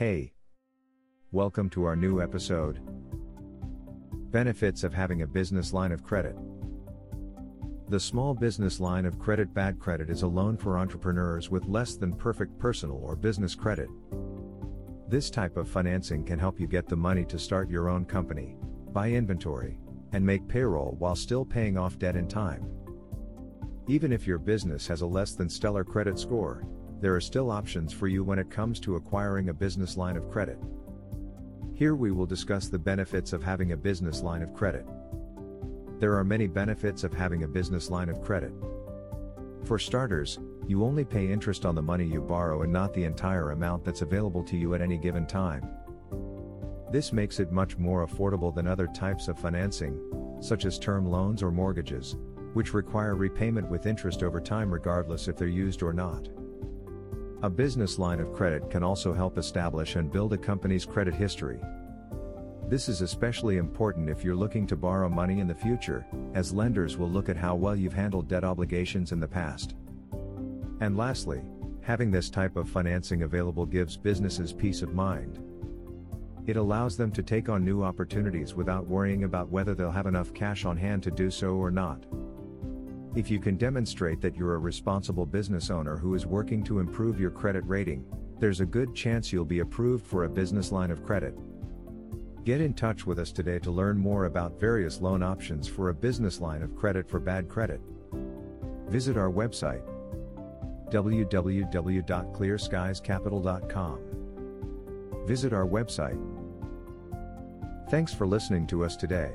Hey! Welcome to our new episode Benefits of having a business line of credit. The small business line of credit Bad credit is a loan for entrepreneurs with less than perfect personal or business credit. This type of financing can help you get the money to start your own company, buy inventory, and make payroll while still paying off debt in time. Even if your business has a less than stellar credit score, there are still options for you when it comes to acquiring a business line of credit. Here we will discuss the benefits of having a business line of credit. There are many benefits of having a business line of credit. For starters, you only pay interest on the money you borrow and not the entire amount that's available to you at any given time. This makes it much more affordable than other types of financing, such as term loans or mortgages, which require repayment with interest over time regardless if they're used or not. A business line of credit can also help establish and build a company's credit history. This is especially important if you're looking to borrow money in the future, as lenders will look at how well you've handled debt obligations in the past. And lastly, having this type of financing available gives businesses peace of mind. It allows them to take on new opportunities without worrying about whether they'll have enough cash on hand to do so or not. If you can demonstrate that you're a responsible business owner who is working to improve your credit rating, there's a good chance you'll be approved for a business line of credit. Get in touch with us today to learn more about various loan options for a business line of credit for bad credit. Visit our website www.clearskiescapital.com. Visit our website. Thanks for listening to us today.